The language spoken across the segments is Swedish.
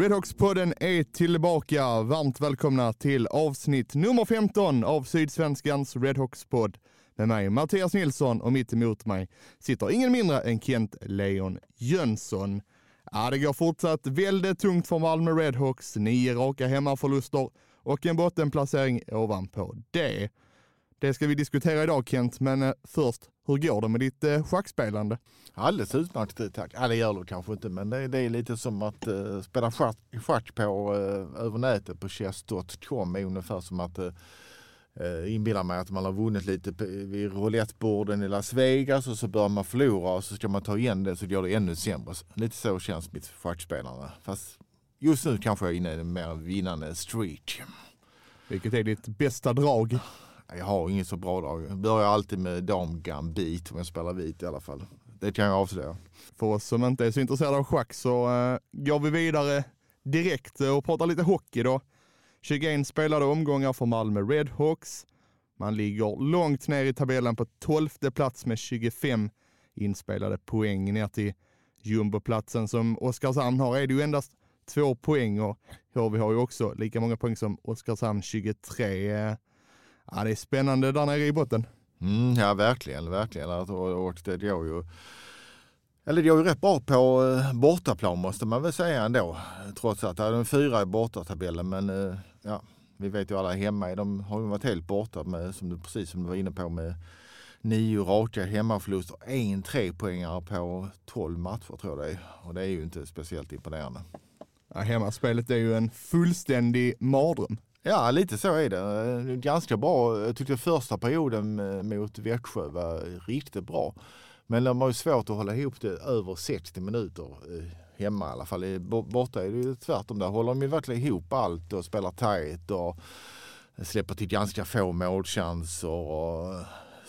Redhawks-podden är tillbaka. Varmt välkomna till avsnitt nummer 15 av Sydsvenskans Redhawks-podd med mig Mattias Nilsson och mitt emot mig sitter ingen mindre än Kent Leon Jönsson. Ja, det går fortsatt väldigt tungt för Malmö Redhawks. Nio raka hemmaförluster och en bottenplacering ovanpå det. Det ska vi diskutera idag Kent, men eh, först, hur går det med ditt eh, schackspelande? Alldeles utmärkt tack. Ja, det gör det kanske inte men det, det är lite som att uh, spela schack, schack på uh, över nätet på chess.com är ungefär som att uh, uh, inbilla mig att man har vunnit lite vid rouletteborden i Las Vegas och så börjar man förlora och så ska man ta igen det så går det ännu sämre. Lite så känns mitt schackspelande. Fast just nu kanske jag är inne i en mer vinnande streak. Vilket är ditt bästa drag? Jag har inget så bra drag. Jag börjar alltid med damgambit om jag spelar vit i alla fall. Det kan jag avslöja. För oss som inte är så intresserade av schack så eh, går vi vidare direkt eh, och pratar lite hockey då. 21 spelade omgångar för Malmö Redhawks. Man ligger långt ner i tabellen på 12 plats med 25 inspelade poäng ner till jumboplatsen som Oskarshamn har är det ju endast två poäng och HV har ju också lika många poäng som Oskarshamn 23. Ja, det är spännande där nere i botten. Mm, ja verkligen, verkligen. Att- Och, och det går ju eller det går ju rätt bra på eh, bortaplan måste man väl säga ändå. Trots att det är en fyra i bortatabellen. Men eh, ja, vi vet ju alla hemma, de har ju varit helt borta med, som du, precis som du var inne på, med nio raka hemmaförluster. En trepoängare på 12 matcher tror jag det är. Och det är ju inte speciellt imponerande. Ja, hemmaspelet är ju en fullständig mardröm. Ja, lite så är det. Eh, ganska bra. Jag tyckte första perioden eh, mot Växjö var riktigt bra. Men de har ju svårt att hålla ihop det över 60 minuter eh, hemma i alla fall. Borta är det ju tvärtom. Där håller de ju verkligen ihop allt och spelar tajt och släpper till ganska få målchanser och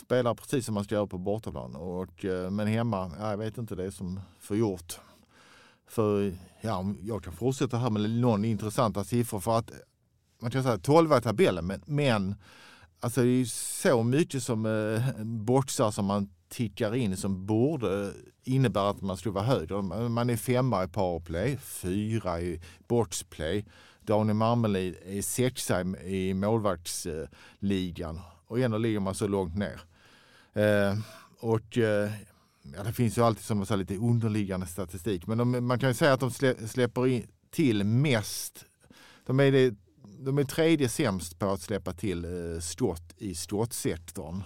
spelar precis som man ska göra på bortaplan. Och, men hemma, ja, jag vet inte det är som förgjort. För ja, jag kan fortsätta här med någon intressanta siffror för att man kan säga 12 i tabellen men, men alltså det är ju så mycket som eh, boxar som man tickar in som borde eh, innebära att man skulle vara högre. Man är femma i powerplay, fyra i boxplay. Daniel Marmelid är sexa i, i målvaktsligan eh, och ändå ligger man så långt ner. Eh, och eh, ja, det finns ju alltid som lite underliggande statistik men de, man kan ju säga att de slä, släpper in till mest de är, det, de är tredje sämst på att släppa till eh, skott i skottsektorn.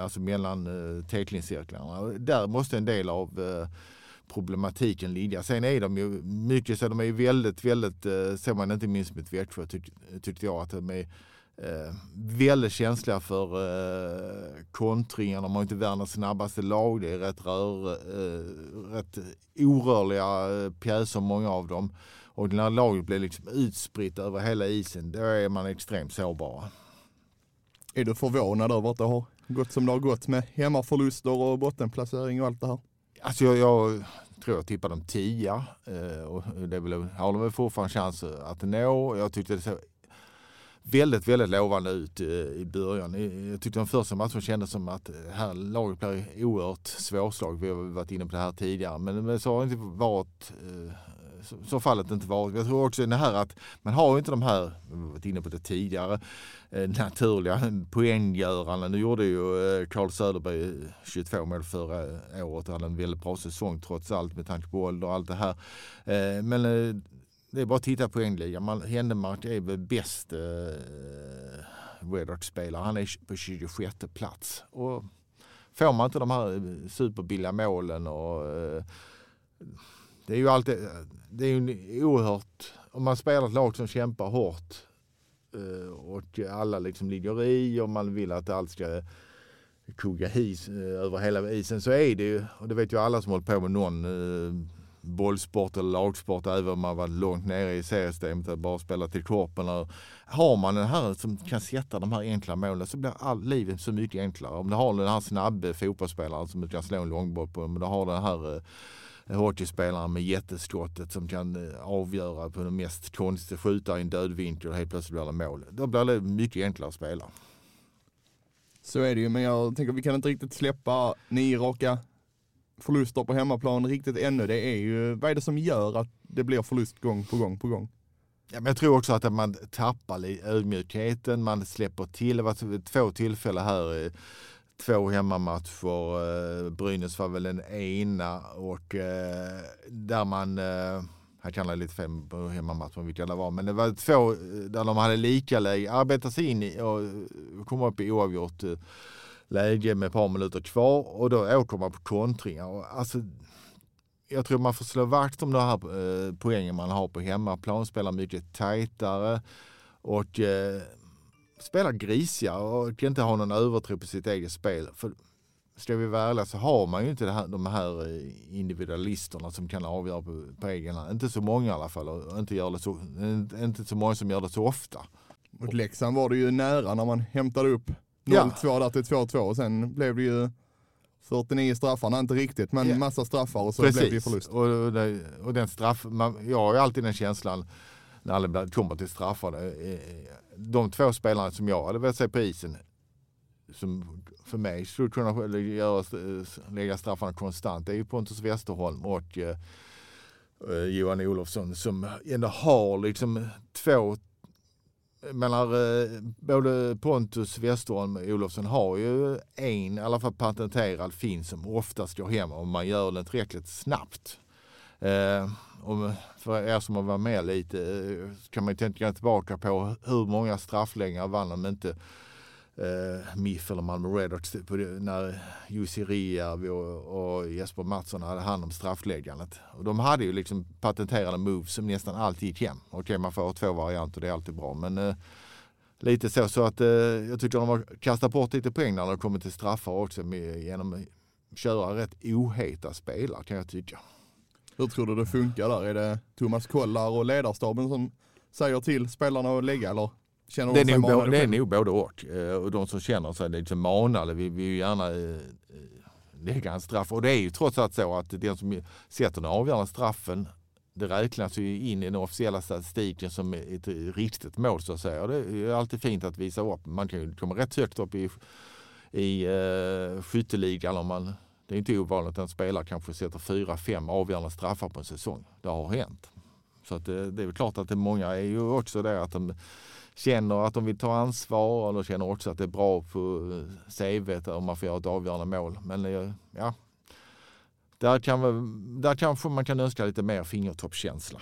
Alltså mellan eh, teckningscirklarna. Där måste en del av eh, problematiken ligga. Sen är de ju mycket så de är ju väldigt, väldigt, eh, såg man inte minst mot Växjö tyck, tyckte jag att de är eh, väldigt känsliga för eh, kontringar. De har inte världens snabbaste lag. Det är rätt, rör, eh, rätt orörliga eh, pjäser många av dem. Och när laget blir liksom utspritt över hela isen, då är man extremt sårbar. Är du förvånad över att det har gått som det har gått med hemmaförluster och bottenplacering och allt det här? Alltså jag, jag tror jag tippade dem tia. Eh, och det är väl, har de väl fortfarande chans att nå. Jag tyckte det såg väldigt, väldigt lovande ut eh, i början. Jag tyckte de första matcherna kändes som att det här laget blir oerhört svårslag. Vi har varit inne på det här tidigare, men men så har det inte varit eh, så, fallet inte varit. Jag tror också det här att man har ju inte de här, vi har varit inne på det tidigare, eh, naturliga poänggörarna. Nu gjorde ju eh, Carl Söderberg 22 mål förra året och hade en väldigt bra säsong trots allt med tanke på ålder och allt det här. Eh, men det är bara att titta på poängligan. Händemark är väl bäst eh, Redhawks-spelare. Han är på 26 plats. Och får man inte de här superbilliga målen och det är ju alltid, det är ju oerhört, om man spelar ett lag som kämpar hårt eh, och alla liksom ligger i och man vill att allt ska kugga is eh, över hela isen så är det ju, och det vet ju alla som håller på med någon eh, bollsport eller lagsport, även om man var långt nere i seriesystemet och bara spela till kroppen. Har man den här som kan sätta de här enkla målen så blir all, livet så mycket enklare. Om du har den här snabbe fotbollsspelaren som du kan slå en långboll på, om du har den här hockeyspelaren med jätteskottet som kan eh, avgöra på den mest konstiga, skjuta i en dödvinkel och helt plötsligt blir det mål. Då blir det mycket enklare att spela. Så är det ju, men jag tänker vi kan inte riktigt släppa nio raka förluster på hemmaplan riktigt ännu. Det är ju, vad är det som gör att det blir förlust gång på gång på gång? Ja, men jag tror också att man tappar ödmjukheten, man släpper till. Det var två tillfällen här, eh, två hemmamatcher. Eh, Brynäs var väl den ena och eh, där man eh, här kan jag lite fel på hemmamatchen vilka det var, men det var två eh, där de hade lika läge, arbetat sig in i och eh, kom upp i oavgjort läge med ett par minuter kvar och då åker man på kontringar. Alltså, jag tror man får slå vakt om de här poängen man har på hemmaplan, spela mycket tajtare och eh, spela grisigare och inte ha någon övertro på sitt eget spel. För ska vi vara ärliga så har man ju inte här, de här eh, individualisterna som kan avgöra på, på egen hand. Inte så många i alla fall och inte, gör det så, inte så många som gör det så ofta. Mot Leksand var det ju nära när man hämtade upp 0-2 ja. där till 2-2 och sen blev det ju 49 straffarna, inte riktigt, men ja. massa straffar och så Precis. blev det förlust. Och, det, och den straff, man, jag har ju alltid den känslan när det kommer till straffar. De två spelarna som jag hade velat se på isen, som för mig skulle kunna göra, lägga straffarna konstant, det är ju Pontus Westerholm och eh, eh, Johan Olofsson som ändå har liksom två menar, eh, både Pontus Westerholm och Olofsson har ju en, i alla fall patenterad fin som oftast går hem om man gör den tillräckligt snabbt. Eh, och för er som har varit med lite eh, kan man tänka tillbaka på hur många straffläggningar vann de inte eh, MIF eller Malmö Redhawks när Jussi Rijärvi och, och, Jesper Mattsson hade hand om straffläggandet. Och de hade ju liksom patenterade moves som nästan alltid gick hem. Okej, okay, man får två varianter, det är alltid bra. Men eh, lite så, så att eh, jag tycker de har kastat bort lite poäng när de kommer till straffar också med, genom att köra rätt oheta spelare kan jag tycka. Hur tror du det funkar där? Är det Thomas Kollar och ledarstaben som säger till spelarna att lägga eller Känner det, är nog, både, det är nog både och. Eh, och de som känner sig liksom manade vill, vill ju gärna eh, eh, lägga en straff. Och det är ju trots allt så att den som sätter den avgörande straffen det räknas ju in i den officiella statistiken som ett riktigt mål så att säga. Och det är alltid fint att visa upp. Man kan ju komma rätt högt upp i, i uh, skytteligan om man det är inte ovanligt att en spelare kanske sätter fyra, fem avgörande straffar på en säsong. Det har hänt. Så att det, det är väl klart att det många är ju också det att de känner att de vill ta ansvar och de känner också att det är bra på eh, CV om man får göra ett avgörande mål. Men eh, ja, där, kan, där kanske man kan önska lite mer fingertoppskänsla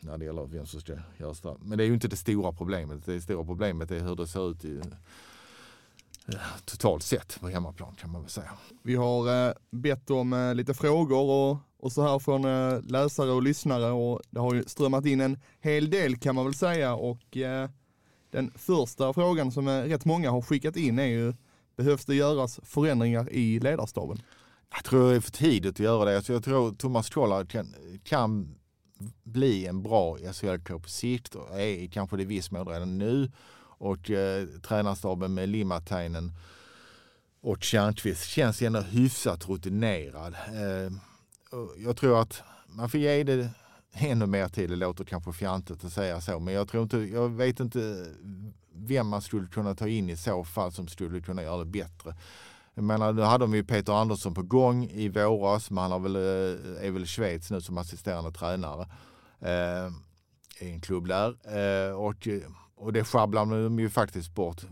när det gäller vem som ska göra straff. Men det är ju inte det stora problemet. Det stora problemet är hur det ser ut i, totalt sett på hemmaplan kan man väl säga. Vi har eh, bett om eh, lite frågor och, och så här från eh, läsare och lyssnare och det har ju strömmat in en hel del kan man väl säga och eh, den första frågan som rätt många har skickat in är ju, behövs det göras förändringar i ledarstaben? Jag tror det är för tidigt att göra det. Alltså jag tror Thomas Kollar kan, kan bli en bra SHL-coach på sikt och är kanske det i viss mån redan nu. Och eh, tränarstaben med Limatainen och Tjärnqvist känns ändå hyfsat rutinerad. Eh, jag tror att man får ge det ännu mer tid. Det låter kanske fjantigt att säga så, men jag tror inte, jag vet inte vem man skulle kunna ta in i så fall som skulle kunna göra det bättre. Jag menar, nu hade de ju Peter Andersson på gång i våras, men han har väl, eh, är väl i Schweiz nu som assisterande tränare eh, i en klubb där. Eh, och, eh, och det sjabblar de ju faktiskt bort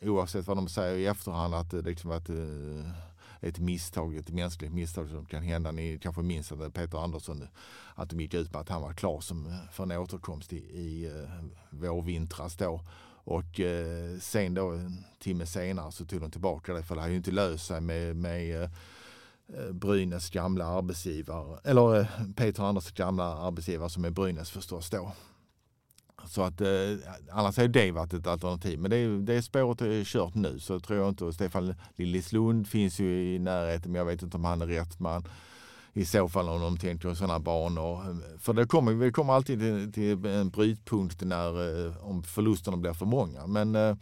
eh, oavsett vad de säger i efterhand att det liksom att eh, ett misstag, ett mänskligt misstag som kan hända. Ni kanske minns att Peter Andersson, att de gick ut med att han var klar som, för en återkomst i, i vårvintras då. Och eh, sen då en timme senare så tog de tillbaka det för det hade ju inte löst sig med, med eh, Brynäs gamla arbetsgivare, eller eh, Peter Anderssons gamla arbetsgivare som är Brynäs förstås då. Så att, eh, annars har det varit ett alternativ. Men det, det spåret är kört nu så tror jag inte. Stefan Lillislund finns ju i närheten men jag vet inte om han är rätt man. I så fall om de tänker sådana banor. För det kommer, vi kommer alltid till, till en brytpunkt när, eh, om förlusterna blir för många. Men, eh,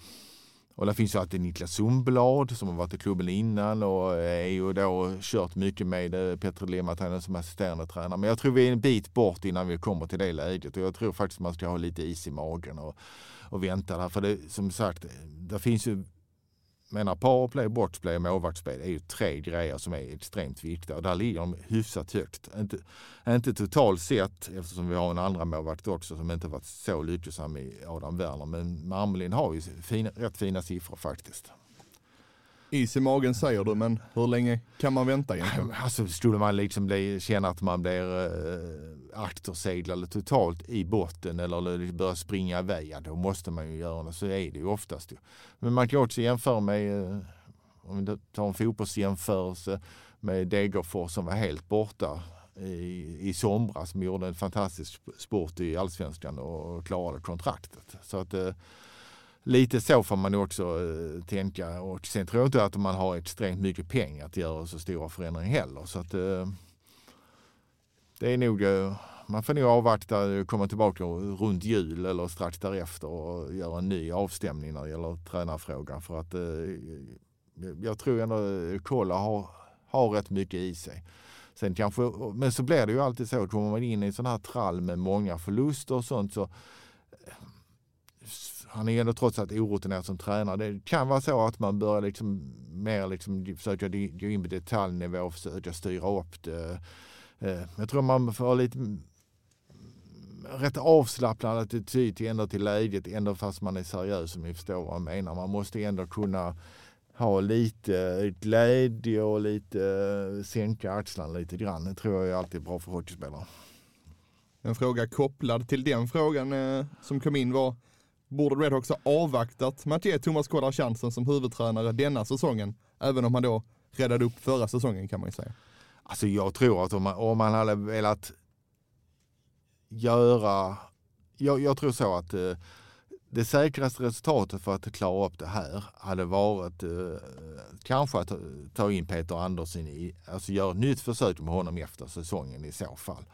och där finns ju alltid Niklas Sundblad som har varit i klubben innan och eh, är ju då kört mycket med eh, Petter Petr som assisterande tränare. Men jag tror vi är en bit bort innan vi kommer till det läget och jag tror faktiskt man ska ha lite is i magen och, och vänta där. För det, som sagt, eh, det finns ju menar powerplay, boxplay och målvaktsspel är ju tre grejer som är extremt viktiga och där ligger de hyfsat högt. Inte, inte totalt sett eftersom vi har en andra målvakt också som inte varit så lyckosam i Adam Werner men Marmelin har ju fina, rätt fina siffror faktiskt. Is i magen säger du, men hur länge kan man vänta egentligen? Alltså skulle man liksom bli, känna att man blir eh, akterseglad totalt i botten eller börjar springa iväg, ja, då måste man ju göra det. Så är det ju oftast. ju. Men man kan också jämföra med, eh, om vi tar en fotbollsjämförelse, med Degerfors som var helt borta i, i somras som gjorde en fantastisk sport i allsvenskan och klarade kontraktet. Så att eh, lite så får man också eh, tänka. Och sen tror jag inte att man har extremt mycket pengar att göra så stora förändringar heller. Så att, eh, det är nog, eh, man får nog avvakta, och komma tillbaka runt jul eller strax därefter och göra en ny avstämning när det gäller tränarfrågan. För att eh, jag tror ändå eh, Kolla har, har rätt mycket i sig. Sen kanske, men så blir det ju alltid så, kommer man in i en sån här trall med många förluster och sånt så han är ändå trots allt orutinerad som tränare. Det kan vara så att man börjar liksom mer liksom försöka gå in på detaljnivå och försöka styra upp det. Eh, jag tror man får ha lite rätt avslappnad attityd till, ändå till läget, ändå fast man är seriös om ni förstår vad jag menar. Man måste ändå kunna ha lite glädje och lite eh, sänka axlarna lite grann. Det tror jag är alltid bra för hockeyspelare. En fråga kopplad till den frågan eh, som kom in var, borde Redhawks ha avvaktat med att ge Thomas Kodar chansen som huvudtränare denna säsongen, även om han då räddade upp förra säsongen kan man ju säga. Alltså jag tror att om man, om man hade velat göra, jag, jag tror så att eh, det säkraste resultatet för att klara upp det här hade varit eh, kanske att ta in Peter Andersson i, alltså göra ett nytt försök med honom efter säsongen i så fall.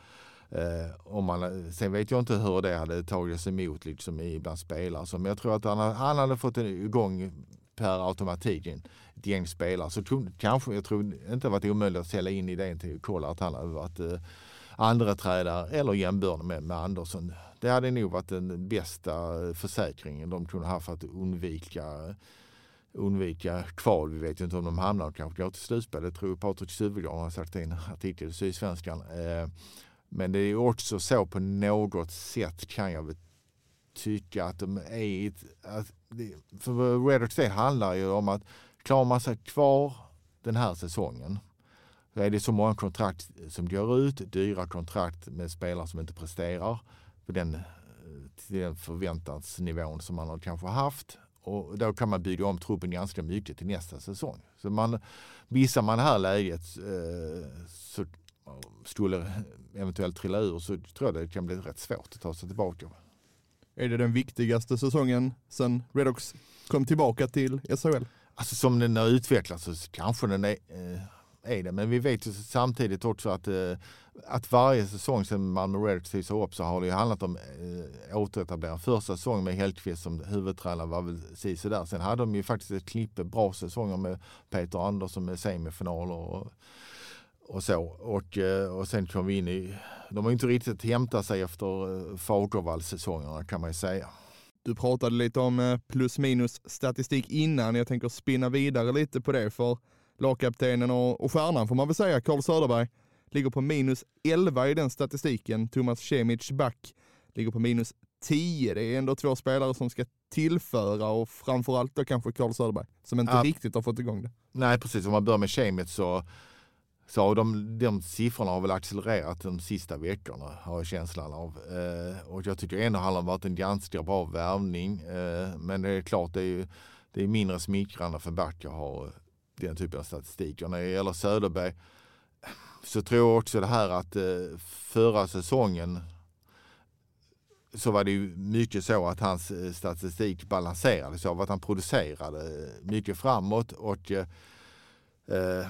Eh, om man, sen vet jag inte hur det hade tagits emot liksom i bland spelare. Så, men jag tror att han, han hade fått igång per automatik ett gäng spelare. Så tro, kanske, jag tror inte det varit omöjligt att sälja in idén till Kolla att han hade varit eh, andra trädare eller jämbördig med, med Andersson. Det hade nog varit den bästa försäkringen de kunde ha för att undvika undvika kval. Vi vet ju inte om de hamnar och kanske går till slutspel. Det tror jag Patrik Suvegård har sagt i en artikel i Sydsvenskan. Eh, men det är också så på något sätt kan jag väl tycka att de är i ett, att det, för Red Hawks handlar ju om att klarar man sig kvar den här säsongen så är det så många kontrakt som går ut, dyra kontrakt med spelare som inte presterar på den, till den förväntansnivån som man har kanske haft. Och då kan man bygga om truppen ganska mycket till nästa säsong. Så man, missar man det här läget eh, så skulle eventuellt trilla ur så tror jag det kan bli rätt svårt att ta sig tillbaka. Är det den viktigaste säsongen sen Redhawks kom tillbaka till SHL? Alltså som den har utvecklats så kanske den är, eh, är det. Men vi vet ju samtidigt också att, eh, att varje säsong sedan Malmö Redhawks visade upp så har det ju handlat om eh, återetablering. Första säsongen med Hellkvist som huvudtränare var väl där. Sen hade de ju faktiskt ett klippe bra säsonger med Peter Andersson med semifinaler och, och så. Och, eh, och sen kom vi in i, de har inte riktigt hämtat sig efter eh, Fagervall-säsongerna kan man ju säga. Du pratade lite om eh, plus minus statistik innan. Jag tänker spinna vidare lite på det för lagkaptenen och, och stjärnan får man väl säga, Carl Söderberg, ligger på minus 11 i den statistiken. Thomas Cemic back ligger på minus 10. Det är ändå två spelare som ska tillföra och framförallt då kanske Carl Söderberg som inte Ja. riktigt har fått igång det. Nej precis, om man börjar med Kemit så, så de, de siffrorna har väl accelererat de sista veckorna har jag känslan av. Eh, och jag tycker ändå han har varit en ganska bra värvning. Eh, men det är klart det är, ju- det är mindre smickrande för back att ha den typen av statistik. Och när det gäller Söderberg så tror jag också det här att eh, förra säsongen så var det ju mycket så att hans eh, statistik balanserades av att han producerade mycket framåt och eh, eh,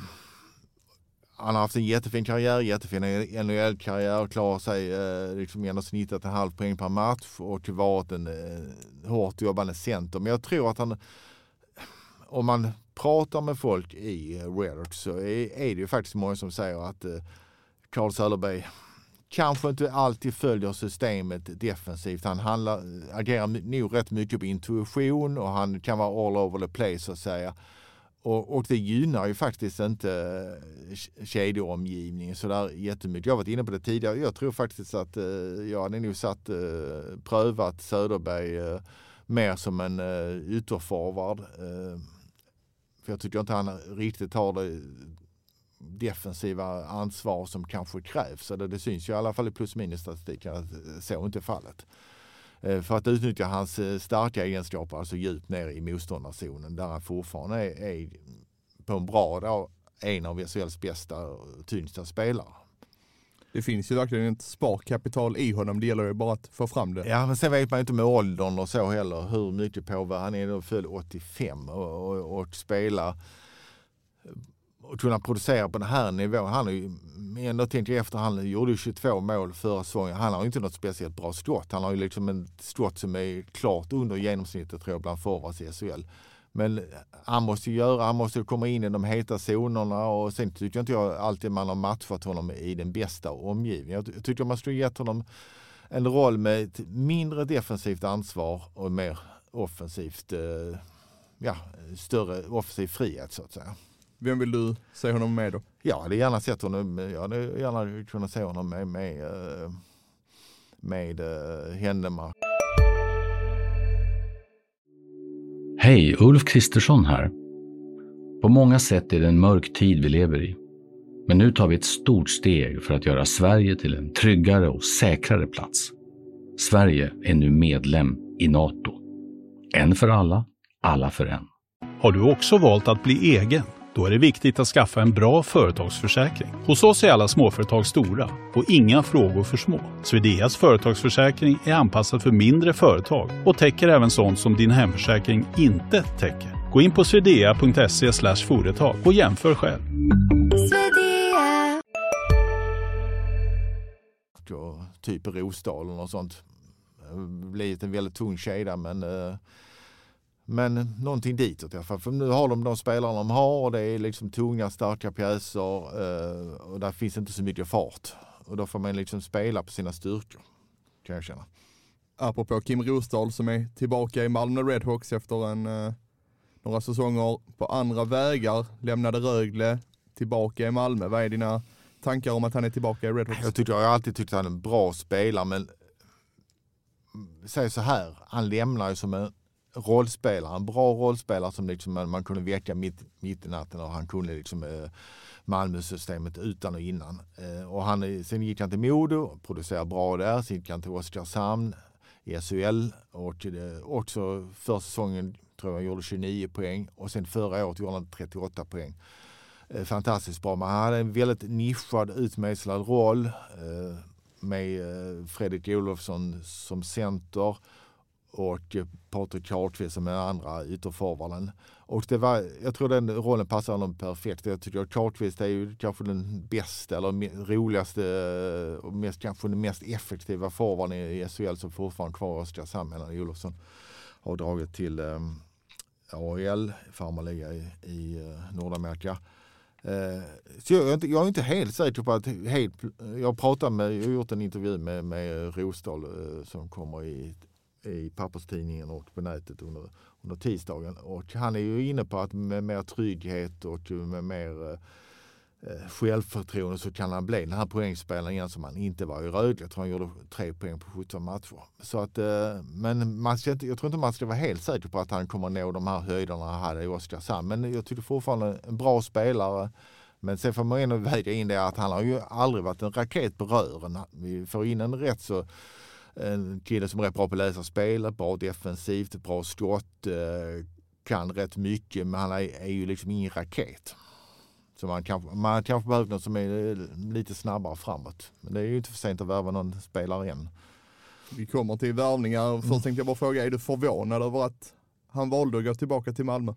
han har haft en jättefin karriär, jättefin NHL-karriär och klarar sig eh, liksom ändå snittat en halv poäng per match och varit en eh, hårt jobbande center. Men jag tror att han, om man pratar med folk i eh, Red så är, är det ju faktiskt många som säger att eh, Carl Söderberg kanske inte alltid följer systemet defensivt. Han handlar, eh, agerar nog rätt mycket på intuition och han kan vara all over the place så att säga. Och, och det gynnar ju faktiskt inte eh, kedjeomgivningen sådär jättemycket. Jag har varit inne på det tidigare. Jag tror faktiskt att eh, jag hade nog satt, eh, prövat Söderberg eh, mer som en eh, ytterforward. Eh, för jag tycker inte han riktigt har det defensiva ansvar som kanske krävs. Eller det, syns ju i alla fall i plus minus statistiken att eh, så inte är fallet. Eh, för att utnyttja hans eh, starka egenskaper, alltså djupt ner i motståndarzonen där han fortfarande är, är på en bra dag en av SHLs bästa och tyngsta spelare. Det finns ju verkligen ett sparkapital i honom. Det gäller ju bara att få fram det. Ja, men sen vet man ju inte med åldern och så heller hur mycket påverkan. Han är då född 85 och, och, och spela att kunna producera på den här nivån. Han har ju ändå tänkt efter, han gjorde ju 22 mål förra säsongen. Han har ju inte något speciellt bra skott. Han har ju liksom en skott som är klart under genomsnittet tror jag bland forwards i SHL. Men han måste ju göra, han måste komma in i de heta zonerna och sen tycker inte jag alltid man har matchat honom i den bästa omgivningen. Jag tycker man skulle gett honom en roll med ett mindre defensivt ansvar och mer offensivt, eh, ja, större offensiv frihet så att säga. Vem vill du se honom med då? Jag hade gärna sett honom, jag hade gärna kunnat se honom med, med, eh, med, med Händemark. Hej, Ulf Kristersson här. På många sätt är det en mörk tid vi lever i. Men nu tar vi ett stort steg för att göra Sverige till en tryggare och säkrare plats. Sverige är nu medlem i Nato. En för alla, alla för en. Har du också valt att bli egen? Då är det viktigt att skaffa en bra företagsförsäkring. Hos oss är alla småföretag stora och inga frågor för små. Swedeas företagsförsäkring är anpassad för mindre företag och täcker även sånt som din hemförsäkring inte täcker. Gå in på swedea.se företag och jämför själv. typ Rosdalen och sånt. Blivit en väldigt tung kedja men eh, men någonting ditåt i alla fall. För nu har de de spelarna de har och det är liksom tunga starka pjäser eh, och där finns inte så mycket fart. Och då får man liksom spela på sina styrkor kan jag känna. Apropå Kim Rosdahl som är tillbaka i Malmö Redhawks efter en, eh, några säsonger på andra vägar. Lämnade Rögle, tillbaka i Malmö. Vad är dina tankar om att han är tillbaka i Redhawks? Jag, tycker, jag har alltid tyckt att han är en bra spelare men säg så här, han lämnar ju som en rollspelare, en bra rollspelare som liksom man, man kunde väcka mitt, mitt i natten och han kunde liksom eh, Malmö-systemet utan och innan. Eh, och han, eh, sen gick han till Modo, producerade bra där, sen gick han till Oskarshamn i SHL och eh, också förra säsongen tror jag han gjorde 29 poäng och sen förra året gjorde han 38 poäng. Eh, fantastiskt bra, men han hade en väldigt nischad utmejslad roll eh, med eh, Fredrik Olofsson som center och eh, Patrik Karlqvist som är andra ytterforwarden. Och det var, jag tror den rollen passar honom perfekt. Jag tycker att Karlqvist är ju kanske den bästa eller roligaste eh, och mest, kanske den mest effektiva forwarden i SHL som fortfarande kvar i Oskarshamn medan Olofsson har dragit till eh, um, AHL, farmarliga i, i uh, Nordamerika. Så jag, är inte, jag är inte helt säker på att helt, jag med, jag har gjort en intervju med, med Rosdahl som kommer i i papperstidningen och på nätet under, under tisdagen. Och han är ju inne på att med mer trygghet och med mer eh, självförtroende så kan han bli den här poängspelaren igen som han inte var i Rögle. Jag tror han gjorde tre poäng på 17 matcher. Så att, eh, men man ska inte, jag tror inte man ska vara helt säker på att han kommer nå de här höjderna han hade i Oskarshamn. Men jag tycker fortfarande en bra spelare. Men sen får man ändå väga in det att han har ju aldrig varit en raket på rören. Vi får in en rätt så en kille som är rätt bra på att läsa spelet, bra defensivt, bra skott, eh, kan rätt mycket men han är, ju liksom ingen raket. Så man kanske, man kanske behöver något som är lite snabbare framåt. Men det är ju inte för sent att värva någon spelare än. Vi kommer till värvningar. Först tänkte jag bara fråga, är du förvånad över att han valde att gå tillbaka till Malmö?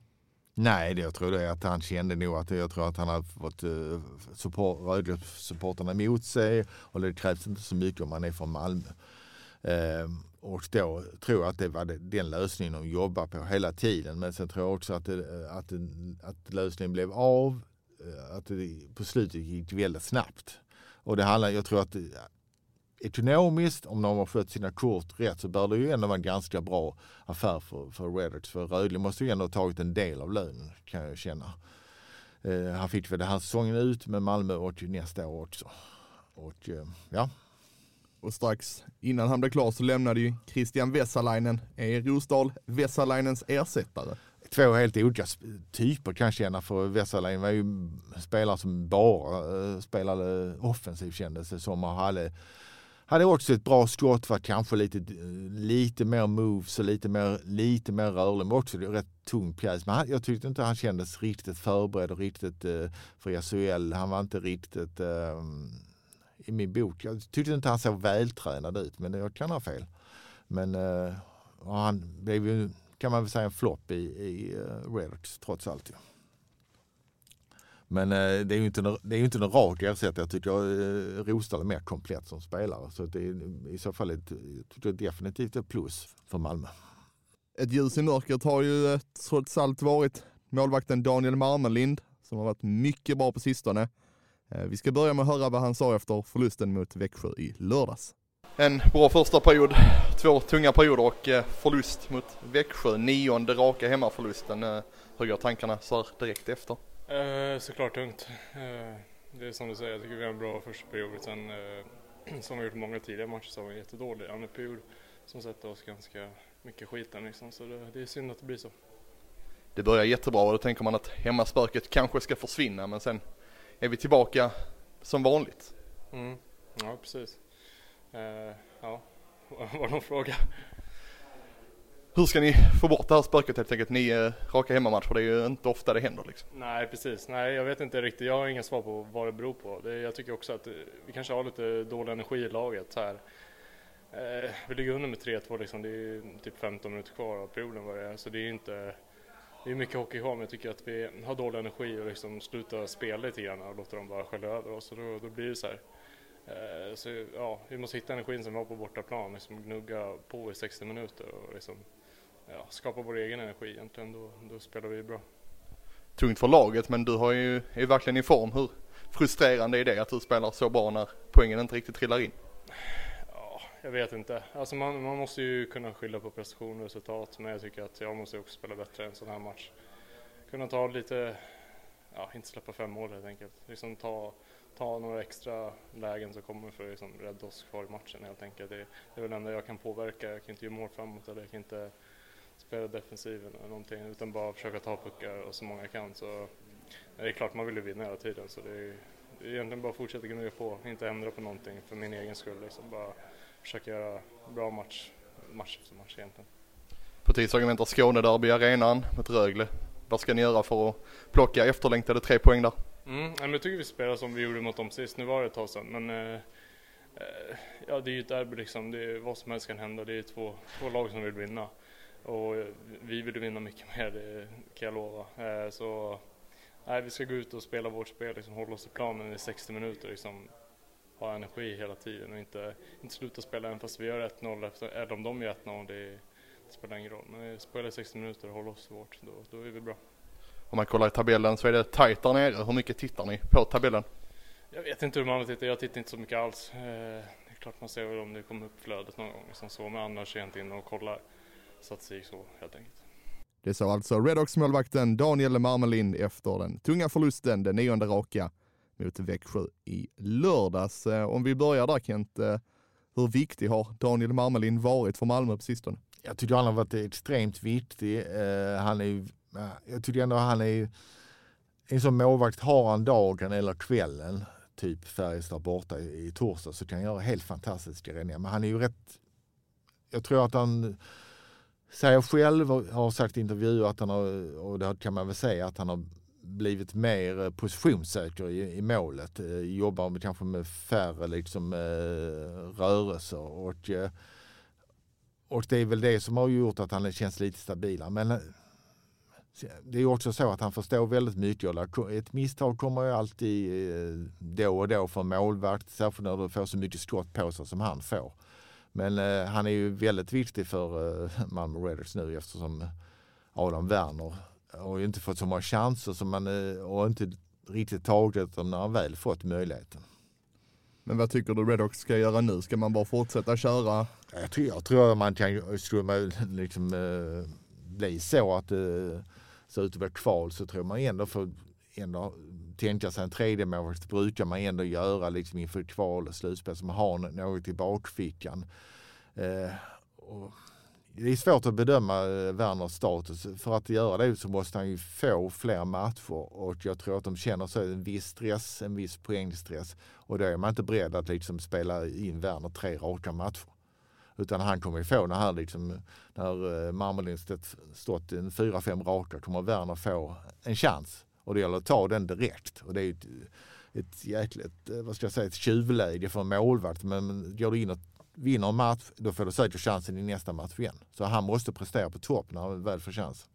Nej, det jag tror det är att han kände nog att jag tror att han har fått uh, support, Rögle-supporterna emot sig och det krävs inte så mycket om man är från Malmö. Ehm, och då tror jag att det var den lösningen de jobbar på hela tiden. Men sen tror jag också att, det, eh, att, det, att lösningen blev av, eh, att det på slutet gick väldigt snabbt. Och det handlar, jag tror att eh, ekonomiskt, om de har skött sina kort rätt så bör det ju ändå vara en ganska bra affär för, för Redditch. För Rögle måste ju ändå ha tagit en del av lönen kan jag känna. Eh, han fick väl den här säsongen ut med Malmö och nästa år också. Och eh, ja. Och strax innan han blev klar så lämnade ju Christian Vesalainen, är Rosdahl Vesalainens ersättare. Två helt olika typer kan jag känna för Vesalainen var ju spelare som bara eh, spelade offensivt kändes det som och hade hade också ett bra skott, var kanske lite, eh, lite mer moves och lite mer, lite mer rörlig. Men också en rätt tung pjäs. Men han, jag tyckte inte han kändes riktigt förberedd och riktigt eh, för SHL. Han var inte riktigt uh, i min bok. Jag tyckte inte han såg vältränad ut, men jag kan ha fel. Men uh, han blev ju, kan man väl säga, en flopp i, i eh, uh, Reddit trots allt. Ja. Men eh, det är ju inte, det är inte en rak ersättare. Jag tycker eh, Rosdahl är mer komplett som spelare. Så det är i så fall ett, jag definitivt ett plus för Malmö. Ett ljus i mörkret har ju eh, trots allt varit målvakten Daniel Marmelind som har varit mycket bra på sistone. Eh, vi ska börja med att höra vad han sa efter förlusten mot Växjö i lördags. En bra första period, två tunga perioder och eh, förlust mot Växjö, nionde raka hemmaförlusten. Eh, hur går tankarna så här direkt efter? Eh, såklart tungt. Eh, det är som du säger, jag tycker vi har en bra första period. Sen eh, som vi gjort många tidigare matcher så har vi en jättedålig andra period som sätter oss ganska mycket skiten liksom. Så det, det är synd att det blir så. Det börjar jättebra och då tänker man att hemmaspöket kanske ska försvinna men sen är vi tillbaka som vanligt. Mm. Ja, precis. Eh, ja, var det någon fråga? Hur ska ni få bort det här spöket helt enkelt? Nio raka hemmamatcher, det är ju inte ofta det händer liksom. Nej precis, nej jag vet inte riktigt, jag har inga svar på vad det beror på. Det, jag tycker också att eh, vi kanske har lite dålig energi i laget här. Eh, vi ligger under med 3-2 liksom, det är typ 15 minuter kvar av perioden vad det är. Så det är inte, det är mycket hockey kvar men jag tycker att vi har dålig energi och liksom slutar spela lite grann och låter dem bara skälla över oss och då, då blir det så här. Eh, så ja, vi måste hitta energin som vi har på bortaplan, liksom gnugga på i 60 minuter och liksom ja, skapa vår egen energi egentligen, då, då spelar vi bra. Tungt för laget, men du har ju, är verkligen i form. Hur frustrerande är det att du spelar så bra när poängen inte riktigt trillar in? Jag vet inte. Alltså man, man måste ju kunna skylla på prestation och resultat, men jag tycker att jag måste också spela bättre en sån här match. Kunna ta lite, ja, inte släppa fem mål helt enkelt. Liksom ta, ta några extra lägen som kommer för att liksom rädda oss kvar i matchen helt enkelt. Det, det är väl det enda jag kan påverka. Jag kan inte göra mål framåt eller jag kan inte spela defensiven eller någonting utan bara försöka ta puckar och så många jag kan. Så det är klart man vill ju vinna hela tiden så det är, det är egentligen bara att fortsätta gnugga på, inte ändra på någonting för min egen skull. Liksom. Bara försöka göra bra match, match efter match egentligen. På tisdagen väntar Skånederby arenan mot Rögle. Vad ska ni göra för att plocka efterlängtade tre poäng där? Mm, jag tycker vi spelar som vi gjorde mot dem sist. Nu var det ett tag sedan men eh, eh, ja, det är ju ett derby liksom. Det är, vad som helst kan hända. Det är två, två lag som vill vinna. Och vi vill vinna mycket mer, det kan jag lova. Eh, så nej, vi ska gå ut och spela vårt spel, liksom, hålla oss i planen i 60 minuter. Liksom, ha energi hela tiden och inte, inte sluta spela även fast vi gör 1-0 eller om de gör 1-0. Det, det, spelar ingen roll. Men spela i 60 minuter och hålla oss vårt, då, då är vi bra. Om man kollar i tabellen så är det tajt där nere. Hur mycket tittar ni på tabellen? Jag vet inte hur man tittar. Jag tittar inte så mycket alls. Eh, det är klart man ser väl om det kommer upp flödet någon gång. Liksom så, men annars är jag inte inne och kollar statistik så helt enkelt. Det sa alltså Redox-målvakten Daniel Marmelind efter den tunga förlusten, den nionde raka mot Växjö i lördags. Eh, om vi börjar där Kent, eh, hur viktig har Daniel Marmelind varit för Malmö på sistone? Jag tycker han har varit extremt viktig. Eh, han är, jag tycker ändå han är en sån målvakt, har han dagen eller kvällen, typ Färjestad borta i, i torsdag, så kan han göra helt fantastiska räddningar. Men han är ju rätt, jag tror att han säger själv, och har sagt i intervjuer att han har, och det kan man väl säga, att han har blivit mer eh, positionssäker i, i målet. Eh, jobbar med, kanske med färre liksom, eh, rörelser och eh, och det är väl det som har gjort att han känns lite stabilare. Men det är också så att han förstår väldigt mycket. Ett misstag kommer ju alltid då och då för målvakt, särskilt när du får så mycket skott på sig som han får. Men eh, han är ju väldigt viktig för eh, Malmö Redders nu eftersom Adam Werner har ju inte fått så många chanser som man, eh, och inte riktigt tagit dem när han väl fått möjligheten. Men vad tycker du Redhawks ska göra nu? Ska man bara fortsätta köra? Jag tror, jag tror att man kan, skulle man liksom eh, bli så att det ser ut att vara kval så tror man ändå får ändå tänka sig en tredje målvakt brukar man ändå göra liksom inför kval och slutspel man har något i bakfickan. Eh, och det är svårt att bedöma eh, Werners status. För att göra det så måste han ju få fler matcher och jag tror att de känner så en viss stress, en viss poängstress. Och då är man inte beredd att liksom spela in Werner tre raka matcher. Utan han kommer ju få när han liksom, när eh, Marmelinstedt stått en fyra, fem raka kommer Werner få en chans. Och det gäller att ta den direkt. Och det är ett, ett jäkligt, eh, vad ska jag säga, ett tjuvläge för en målvakt. Men går du in och vinner en match, då får du säkert chansen i nästa match igen. Så han måste prestera på topp när han väl får chans.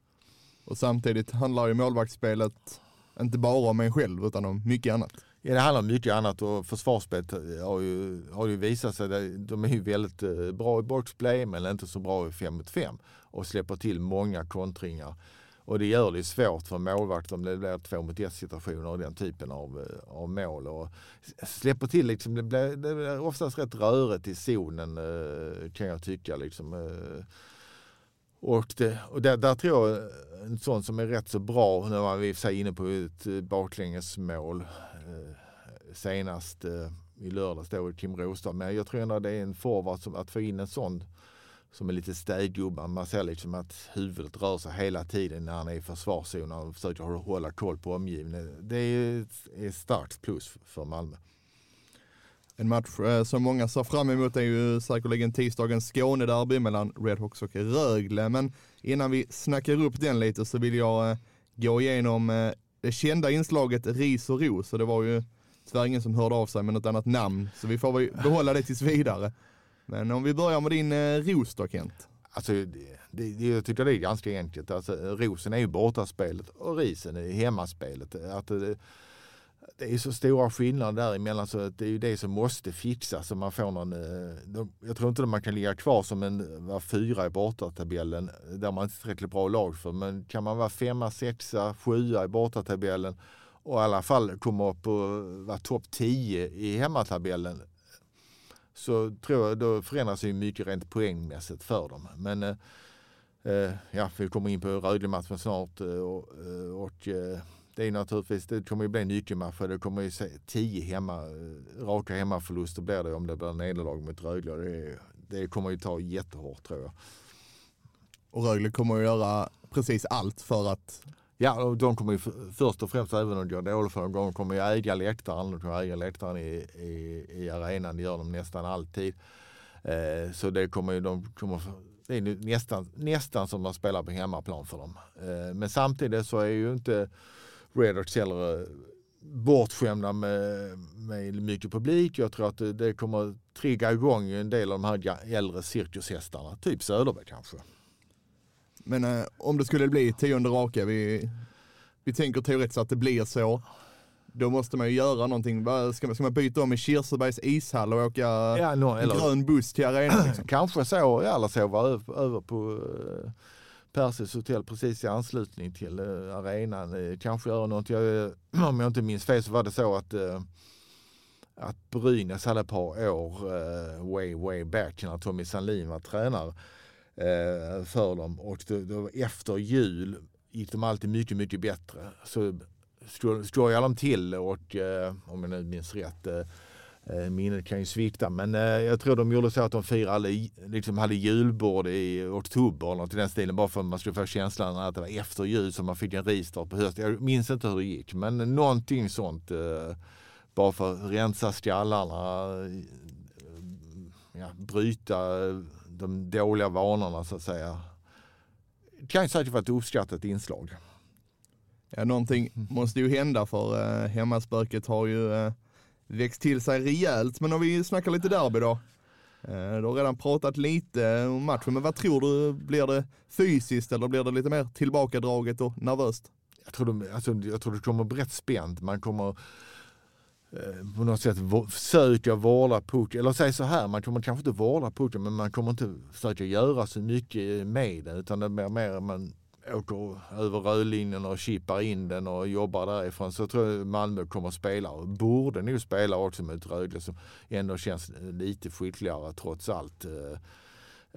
Och samtidigt handlar ju målvaktsspelet inte bara om en själv utan om mycket annat. Ja, det handlar om mycket annat och försvarsspelet har ju, har ju visat sig, de är ju väldigt eh, bra i boxplay men inte så bra i 5 mot 5 och släpper till många kontringar. Och det gör det svårt för målvakt om det blir två mot ett situationer och den typen av, eh, av mål. Och släpper till liksom, det blir, det blir oftast rätt rörigt i zonen eh, kan jag tycka. Liksom. Eh. Och, det, och där, där tror jag en sån som är rätt så bra, nu var vi i och för sig inne på ett baklängesmål senast i lördags då Kim Rostad. Men jag tror ändå det är en forward som att få in en sån som är lite städgubbar. Man ser liksom att huvudet rör sig hela tiden när han är i försvarszonen och försöker hålla koll på omgivningen. Det är ett starkt plus för Malmö. En match eh, som många ser fram emot är ju säkerligen tisdagens Skånederby mellan Redhawks och Rögle. Men innan vi snackar upp den lite så vill jag eh, gå igenom eh, det kända inslaget Ris och ros. Och det var ju tyvärr ingen som hörde av sig med något annat namn. Så vi får väl behålla det tills vidare. Men om vi börjar med din eh, ros då Kent? Alltså, det, det, jag tycker det är ganska enkelt. Alltså, rosen är ju bortaspelet och risen är hemmaspelet. Att det, det är så stora skillnader däremellan så att det är ju det som måste fixas. Så man får någon, eh, jag tror inte att man kan ligga kvar som en var fyra i bortatabellen där man inte är tillräckligt bra lag för. Men kan man vara femma, sexa, sjua i bortatabellen och i alla fall komma upp och vara topp 10 i hemmatabellen så tror jag då förändras ju mycket rent poängmässigt för dem. Men eh, eh ja, vi kommer in på Rögle-matchen snart eh, och, eh, och det är naturligtvis, det kommer ju bli en nyckelmatch det kommer ju se tio hemma, raka hemmaförluster blir det om det blir nederlag mot Rögle. Det, det kommer ju ta jättehårt tror jag. Och Rögle kommer att göra precis allt för att Ja, och de kommer ju först och främst, även om de gör dåligt för de kommer ju äga läktaren. De kommer äga läktaren i, i, i arenan, det gör de nästan alltid. Eh, så det kommer ju, de kommer, det är nästan, nästan som att spela på hemmaplan för dem. Eh, men samtidigt så är ju inte Redhawks heller eh, bortskämda med, med mycket publik. Jag tror att det, det kommer trigga igång en del av de här äldre cirkushästarna, typ Söderberg kanske. Men eh, om det skulle bli tionde raka, vi, vi tänker teoretiskt att det blir så. Då måste man ju göra någonting. Ska man, ska man byta om i Kirsebergs ishall och åka ja, no, en grön buss till arenan? Liksom? Kanske så, eller sova över, över på uh, Persis hotell precis i anslutning till uh, arenan. Uh, kanske göra något. Jag, om jag inte minns fel så var det så att att Brynäs hade ett par år way, way back när Tommy Sandlin var tränare eh, för dem. Och då, då, efter jul gick de alltid mycket, mycket bättre. Så skojade de till och eh, om jag nu minns rätt eh, eh, Minnet kan ju svikta men eh, jag tror de gjorde så att de firade, liksom hade julbord i oktober eller något i den stilen bara för att man skulle få känslan att det var efter jul som man fick en ristart på hösten. Jag minns inte hur det gick men någonting sånt. Eh, bara för att rensa skallarna, eh, ja, bryta eh, de dåliga vanorna så att säga. Det kan ju säkert vara ett uppskattat inslag. Ja, någonting måste ju hända för eh, hemmaspöket har ju eh, växt till sig rejält. Men om vi snackar lite derby då. Eh, Du har redan pratat lite om matchen, men vad tror du? Blir det fysiskt eller blir det lite mer tillbakadraget och nervöst? Jag tror, de, alltså, jag tror det kommer bli rätt spänt. Man kommer Eh, på något sätt försöka vårda pucken. Eller säg så här, man kommer kanske inte vårda pucken men man kommer inte försöka göra så mycket med den utan det blir mer man åker över rödlinjen och chippar in den och jobbar därifrån. Så tror jag Malmö kommer att spela och borde nog spela också mot Rögle som ändå känns lite skickligare trots allt. Eh,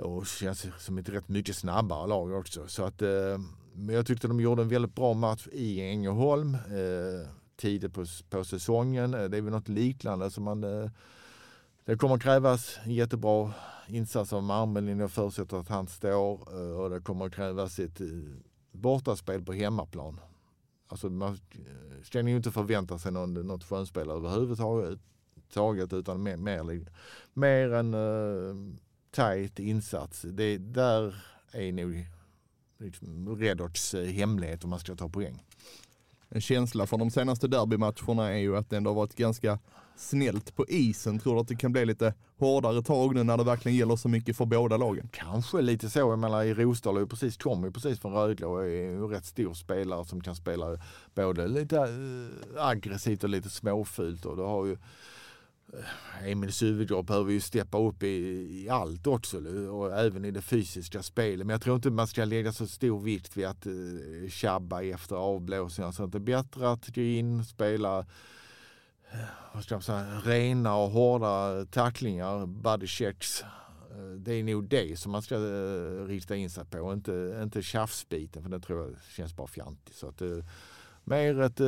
och känns som ett rätt mycket snabbare lag också. Så att, eh, men jag tyckte de gjorde en väldigt bra match i Ängelholm tidigt på, på säsongen. Eh, det är väl något liknande som man eh, det kommer krävas en jättebra insats av Marmelin. Jag förutsätter att han står eh, och det kommer krävas ett bortaspel på hemmaplan. Alltså man eh, ska ju inte förvänta sig någon, något skönspel överhuvudtaget utan mer, mer, mer en uh, tajt insats. Det, där är nog liksom Redots hemlighet om man ska ta poäng. En känsla från de senaste derbymatcherna är ju att det ändå har varit ganska snällt på isen. Tror du att det kan bli lite hårdare tag nu när det verkligen gäller så mycket för båda lagen? Kanske lite så. Jag menar i Rosdahl har ju precis kommit precis från Rögle och är ju en rätt stor spelare som kan spela både lite eh, aggressivt och lite småfult. Och det har ju Eh, Emils Emil behöver ju steppa upp i, i allt också och även i det fysiska spelet. Men jag tror inte man ska lägga så stor vikt vid att uh, tjabba efter avblåsningar. Så att det är bättre att gå in, spela eh, vad ska man säga, rena och hårda tacklingar, body checks. Det är nog det som man ska rikta in sig på, inte, inte tjafsbiten för det tror jag känns bara fjantigt. Så att, mer ett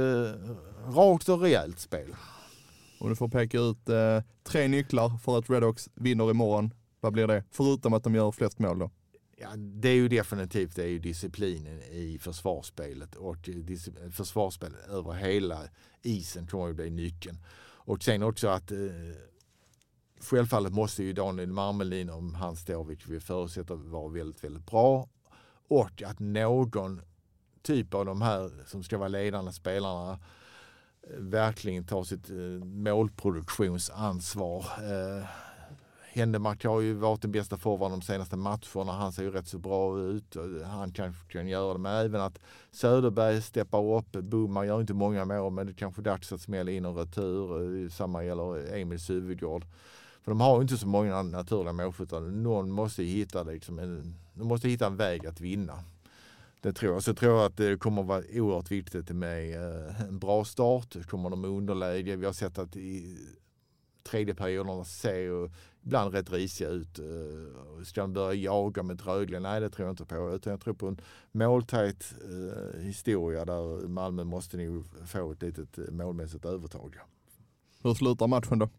rakt och rejält spel. Om du får peka ut eh, tre nycklar för att Redox vinner imorgon, vad blir det? Förutom att de gör flest mål då. Ja, det är ju definitivt det är ju disciplinen i försvarsspelet och försvarsspelet försvarsspel över hela isen kommer ju bli nyckeln. Och sen också att eh, självfallet måste ju Daniel Marmelin, om han står, vilket vi förutsätter, vara väldigt, väldigt bra. Och att någon typ av de här som ska vara ledande spelarna eh, verkligen tar sitt eh, målproduktionsansvar. Eh, Händemark har ju varit den bästa forwarden de senaste matcherna. Han ser ju rätt så bra ut. Han kanske kan göra det. Men även att Söderberg steppar upp. Boman gör inte många mål men det är kanske dags att smälla in en retur. Eh, samma gäller Emil Suvegård. För de har ju inte så många naturliga målskyttar. Någon måste hitta, liksom en, de måste hitta en väg att vinna. Det tror jag. Så jag tror att det kommer vara oerhört viktigt med eh, en bra start. Kommer de med underläge. Vi har sett att i tredje perioderna ser ibland rätt risiga ut. Eh, ska de börja jaga med Rögle? Nej, det tror jag inte på. Utan jag tror på en måltajt eh, historia där Malmö måste nog få ett litet målmässigt övertag. Hur slutar matchen då?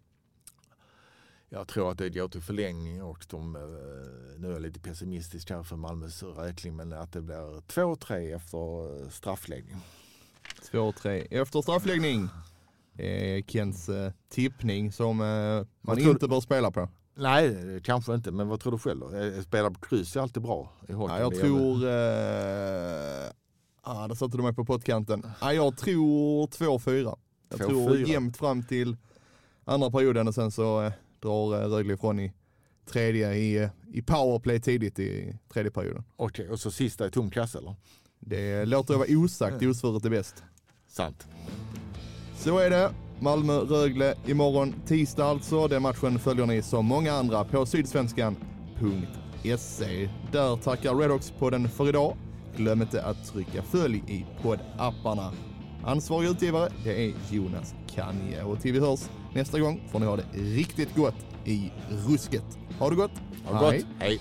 Jag tror att det går till förlängning och de, eh, nu är jag lite pessimistisk här för Malmös räkning, men att det blir 2-3 efter eh, straffläggning. 2-3 efter straffläggning. Kens eh, tippning som eh, man tror inte bör spela på. Nej, kanske inte, men vad tror du själv då? Spela på kryss är alltid bra i hockey. Ja, jag tror... Eh, ah, där satte du mig på pottkanten. Ah, jag tror 2-4. Jag 2-4. tror jämnt fram till andra perioden och sen så drar eh, Rögle ifrån i tredje i, eh, i powerplay tidigt i tredje perioden. Okej, och så sista i tom kasse eller? Det låter jag vara osagt, osvuret är bäst. Sant. Så är det. Malmö-Rögle imorgon tisdag alltså. Den matchen följer ni som många andra på sydsvenskan.se. Där tackar Redox podden för idag. Glöm inte att trycka följ i poddapparna. Ansvarig utgivare, det är Jonas Kanje. Och till vi hörs nästa gång får ni ha det riktigt gott i rusket. Ha det gott! Ha det gott. Hej.